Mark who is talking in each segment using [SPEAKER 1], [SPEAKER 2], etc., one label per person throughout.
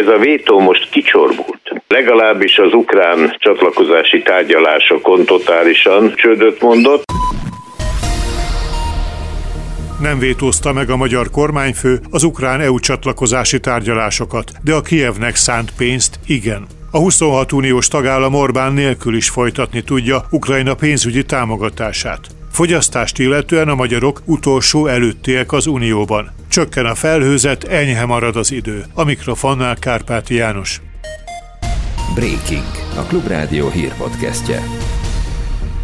[SPEAKER 1] Ez a vétó most kicsorbult. Legalábbis az ukrán csatlakozási tárgyalásokon totálisan csődöt mondott.
[SPEAKER 2] Nem vétózta meg a magyar kormányfő az ukrán EU csatlakozási tárgyalásokat, de a Kievnek szánt pénzt igen. A 26 uniós tagállam Orbán nélkül is folytatni tudja Ukrajna pénzügyi támogatását. Fogyasztást illetően a magyarok utolsó előttiek az Unióban. Csökken a felhőzet, enyhe marad az idő. A mikrofonnál Kárpáti János.
[SPEAKER 3] Breaking, a Klubrádió hírpodcastje.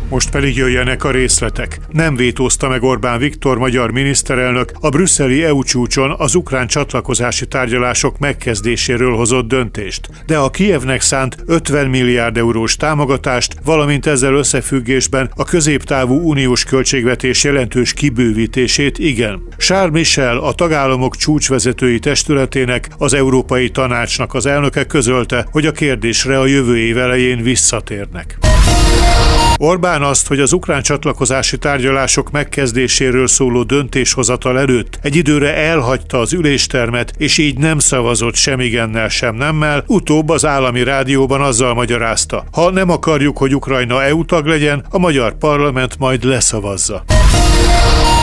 [SPEAKER 2] Most pedig jöjjenek a részletek. Nem vétózta meg Orbán Viktor magyar miniszterelnök a brüsszeli EU csúcson az ukrán csatlakozási tárgyalások megkezdéséről hozott döntést, de a Kievnek szánt 50 milliárd eurós támogatást, valamint ezzel összefüggésben a középtávú uniós költségvetés jelentős kibővítését igen. Charles Michel, a tagállamok csúcsvezetői testületének, az Európai Tanácsnak az elnöke közölte, hogy a kérdésre a jövő év elején visszatérnek. Orbán azt, hogy az ukrán csatlakozási tárgyalások megkezdéséről szóló döntéshozatal előtt egy időre elhagyta az üléstermet, és így nem szavazott sem igennel, sem nemmel, utóbb az állami rádióban azzal magyarázta. Ha nem akarjuk, hogy Ukrajna EU tag legyen, a magyar parlament majd leszavazza.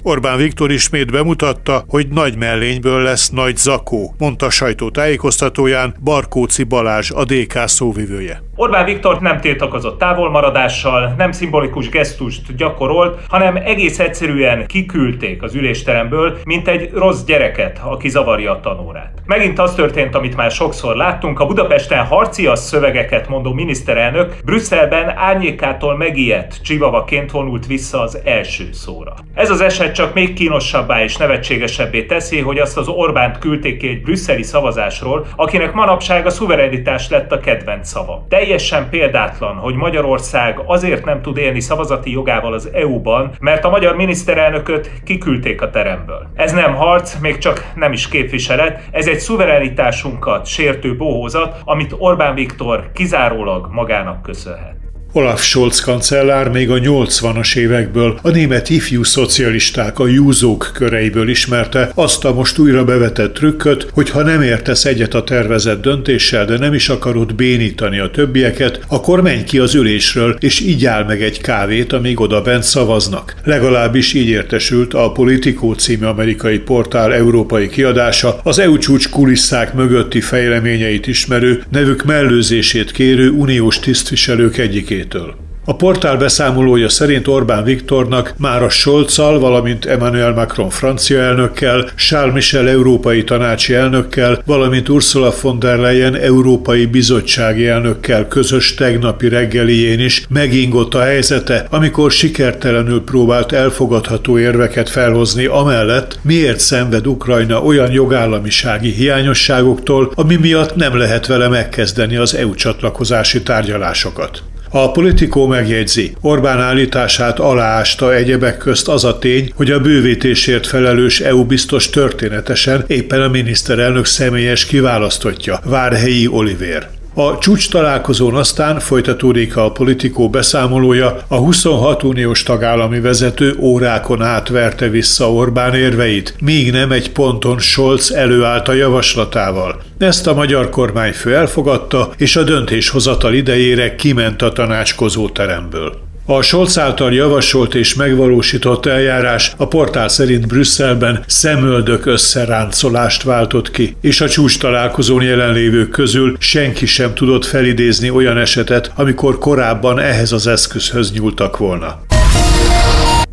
[SPEAKER 2] Orbán Viktor ismét bemutatta, hogy nagy mellényből lesz nagy zakó, mondta sajtó tájékoztatóján Barkóci Balázs, a DK szóvivője.
[SPEAKER 4] Orbán Viktor nem tiltakozott távolmaradással, nem szimbolikus gesztust gyakorolt, hanem egész egyszerűen kiküldték az ülésteremből, mint egy rossz gyereket, aki zavarja a tanórát. Megint az történt, amit már sokszor láttunk, a Budapesten harcias szövegeket mondó miniszterelnök Brüsszelben árnyékától megijedt csivavaként vonult vissza az első szóra. Ez az eset csak még kínosabbá és nevetségesebbé teszi, hogy azt az Orbánt küldték ki egy brüsszeli szavazásról, akinek manapság a szuverenitás lett a kedvenc szava. Teljesen példátlan, hogy Magyarország azért nem tud élni szavazati jogával az EU-ban, mert a magyar miniszterelnököt kiküldték a teremből. Ez nem harc, még csak nem is képviselet, ez egy szuverenitásunkat sértő bohózat, amit Orbán Viktor kizárólag magának köszönhet.
[SPEAKER 2] Olaf Scholz kancellár még a 80-as évekből a német ifjú szocialisták a júzók köreiből ismerte azt a most újra bevetett trükköt, hogy ha nem értesz egyet a tervezett döntéssel, de nem is akarod bénítani a többieket, akkor menj ki az ülésről, és így áll meg egy kávét, amíg oda bent szavaznak. Legalábbis így értesült a Politico című amerikai portál európai kiadása, az EU csúcs kulisszák mögötti fejleményeit ismerő, nevük mellőzését kérő uniós tisztviselők egyikét Től. A portál beszámolója szerint Orbán Viktornak már a Scholzal, valamint Emmanuel Macron francia elnökkel, Charles Michel európai tanácsi elnökkel, valamint Ursula von der Leyen európai bizottsági elnökkel közös tegnapi reggelién is megingott a helyzete, amikor sikertelenül próbált elfogadható érveket felhozni amellett, miért szenved Ukrajna olyan jogállamisági hiányosságoktól, ami miatt nem lehet vele megkezdeni az EU csatlakozási tárgyalásokat. A politikó megjegyzi, Orbán állítását aláásta egyebek közt az a tény, hogy a bővítésért felelős EU biztos történetesen éppen a miniszterelnök személyes kiválasztottja, Várhelyi Olivér. A csúcs találkozón aztán folytatódik a politikó beszámolója, a 26 uniós tagállami vezető órákon átverte vissza Orbán érveit, míg nem egy ponton Scholz előállt a javaslatával. Ezt a magyar kormányfő elfogadta, és a döntéshozatal idejére kiment a tanácskozó teremből. A Scholz által javasolt és megvalósított eljárás a portál szerint Brüsszelben szemöldök összeráncolást váltott ki, és a csúcs találkozón jelenlévők közül senki sem tudott felidézni olyan esetet, amikor korábban ehhez az eszközhöz nyúltak volna.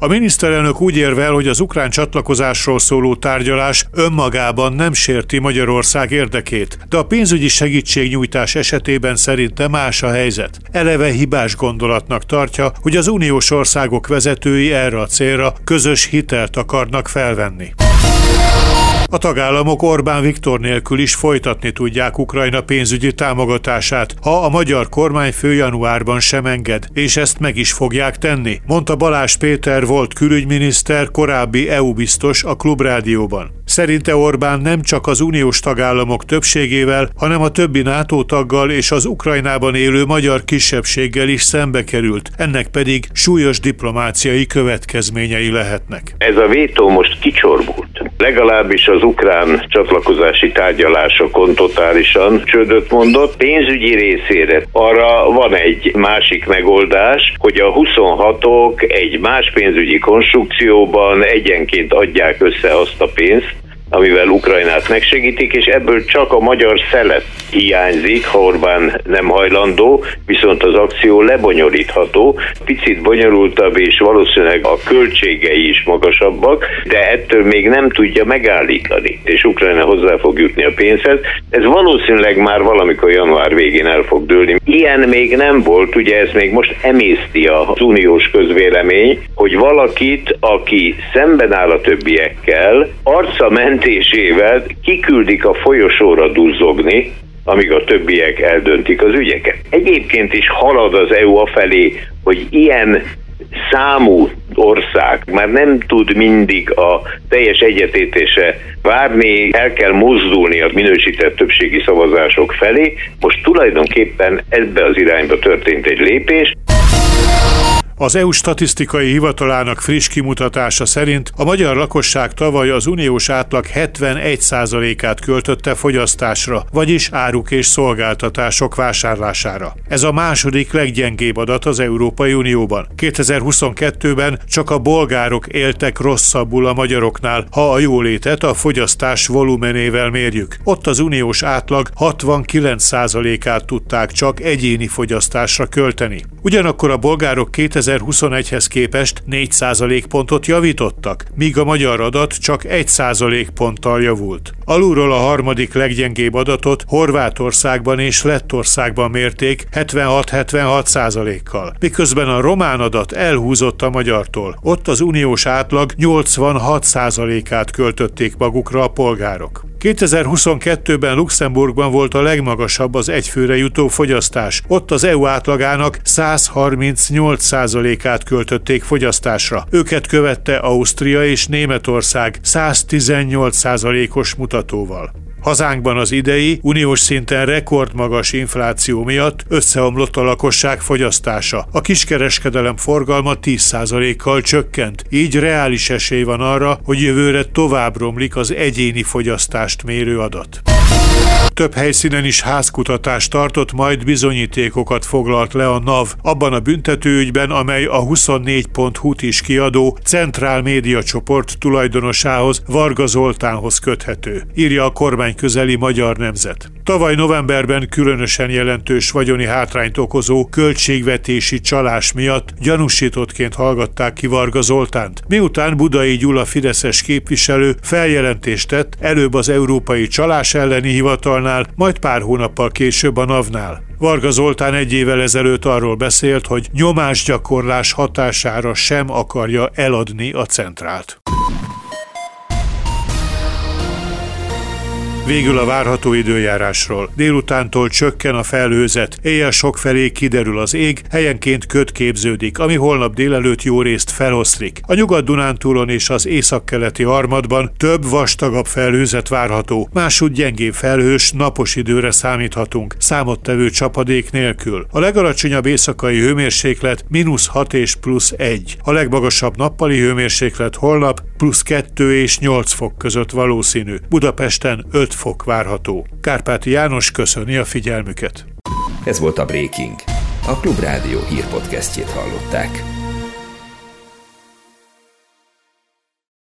[SPEAKER 2] A miniszterelnök úgy érvel, hogy az ukrán csatlakozásról szóló tárgyalás önmagában nem sérti Magyarország érdekét, de a pénzügyi segítségnyújtás esetében szerinte más a helyzet. Eleve hibás gondolatnak tartja, hogy az uniós országok vezetői erre a célra közös hitelt akarnak felvenni. A tagállamok Orbán Viktor nélkül is folytatni tudják Ukrajna pénzügyi támogatását, ha a magyar kormányfő januárban sem enged, és ezt meg is fogják tenni, mondta Balázs Péter volt külügyminiszter, korábbi EU biztos a Klubrádióban. Szerinte Orbán nem csak az uniós tagállamok többségével, hanem a többi NATO taggal és az Ukrajnában élő magyar kisebbséggel is szembe került, ennek pedig súlyos diplomáciai következményei lehetnek.
[SPEAKER 1] Ez a vétó most kicsorbult. Legalábbis az az ukrán csatlakozási tárgyalásokon totálisan csődöt mondott. Pénzügyi részére arra van egy másik megoldás, hogy a 26-ok egy más pénzügyi konstrukcióban egyenként adják össze azt a pénzt, amivel Ukrajnát megsegítik, és ebből csak a magyar szelet hiányzik, ha Orbán nem hajlandó, viszont az akció lebonyolítható, picit bonyolultabb, és valószínűleg a költségei is magasabbak, de ettől még nem tudja megállítani, és Ukrajna hozzá fog jutni a pénzhez. Ez valószínűleg már valamikor január végén el fog dőlni. Ilyen még nem volt, ugye ez még most emészti az uniós közvélemény, hogy valakit, aki szemben áll a többiekkel, arca mentésével kiküldik a folyosóra duzzogni, amíg a többiek eldöntik az ügyeket. Egyébként is halad az EU afelé, hogy ilyen számú ország már nem tud mindig a teljes egyetétése várni, el kell mozdulni a minősített többségi szavazások felé. Most tulajdonképpen ebbe az irányba történt egy lépés.
[SPEAKER 2] Az EU statisztikai hivatalának friss kimutatása szerint a magyar lakosság tavaly az uniós átlag 71%-át költötte fogyasztásra, vagyis áruk és szolgáltatások vásárlására. Ez a második leggyengébb adat az Európai Unióban. 2022-ben csak a bolgárok éltek rosszabbul a magyaroknál, ha a jólétet a fogyasztás volumenével mérjük. Ott az uniós átlag 69%-át tudták csak egyéni fogyasztásra költeni. Ugyanakkor a bolgárok 2000 2021-hez képest 4% pontot javítottak, míg a magyar adat csak 1% ponttal javult. Alulról a harmadik leggyengébb adatot Horvátországban és Lettországban mérték 76-76 kal miközben a román adat elhúzott a magyartól. Ott az uniós átlag 86 át költötték magukra a polgárok. 2022-ben Luxemburgban volt a legmagasabb az egyfőre jutó fogyasztás. Ott az EU átlagának 138%-át költötték fogyasztásra. Őket követte Ausztria és Németország 118%-os mutatóval. Hazánkban az idei, uniós szinten rekordmagas infláció miatt összeomlott a lakosság fogyasztása. A kiskereskedelem forgalma 10%-kal csökkent, így reális esély van arra, hogy jövőre tovább romlik az egyéni fogyasztást mérő adat. Több helyszínen is házkutatást tartott, majd bizonyítékokat foglalt le a NAV abban a büntetőügyben, amely a 24.hu-t is kiadó Centrál Média csoport tulajdonosához, Varga Zoltánhoz köthető, írja a kormány közeli Magyar Nemzet. Tavaly novemberben különösen jelentős vagyoni hátrányt okozó költségvetési csalás miatt gyanúsítottként hallgatták ki Varga Zoltánt, miután Budai Gyula Fideszes képviselő feljelentést tett előbb az Európai Csalás elleni hivatalnál, majd pár hónappal később a NAV-nál. Varga Zoltán egy évvel ezelőtt arról beszélt, hogy nyomásgyakorlás hatására sem akarja eladni a centrált. Végül a várható időjárásról. Délutántól csökken a felhőzet, éjjel sokfelé kiderül az ég, helyenként köt képződik, ami holnap délelőtt jó részt feloszlik. A Nyugat-Dunántúlon és az északkeleti harmadban több vastagabb felhőzet várható, máshogy gyengébb felhős, napos időre számíthatunk, számottevő csapadék nélkül. A legalacsonyabb éjszakai hőmérséklet mínusz 6 és plusz 1. A legmagasabb nappali hőmérséklet holnap plusz 2 és 8 fok között valószínű. Budapesten 5 fok várható. Kárpáti János köszöni a figyelmüket.
[SPEAKER 3] Ez volt a Breaking. A Klubrádió hírpodcastjét hallották.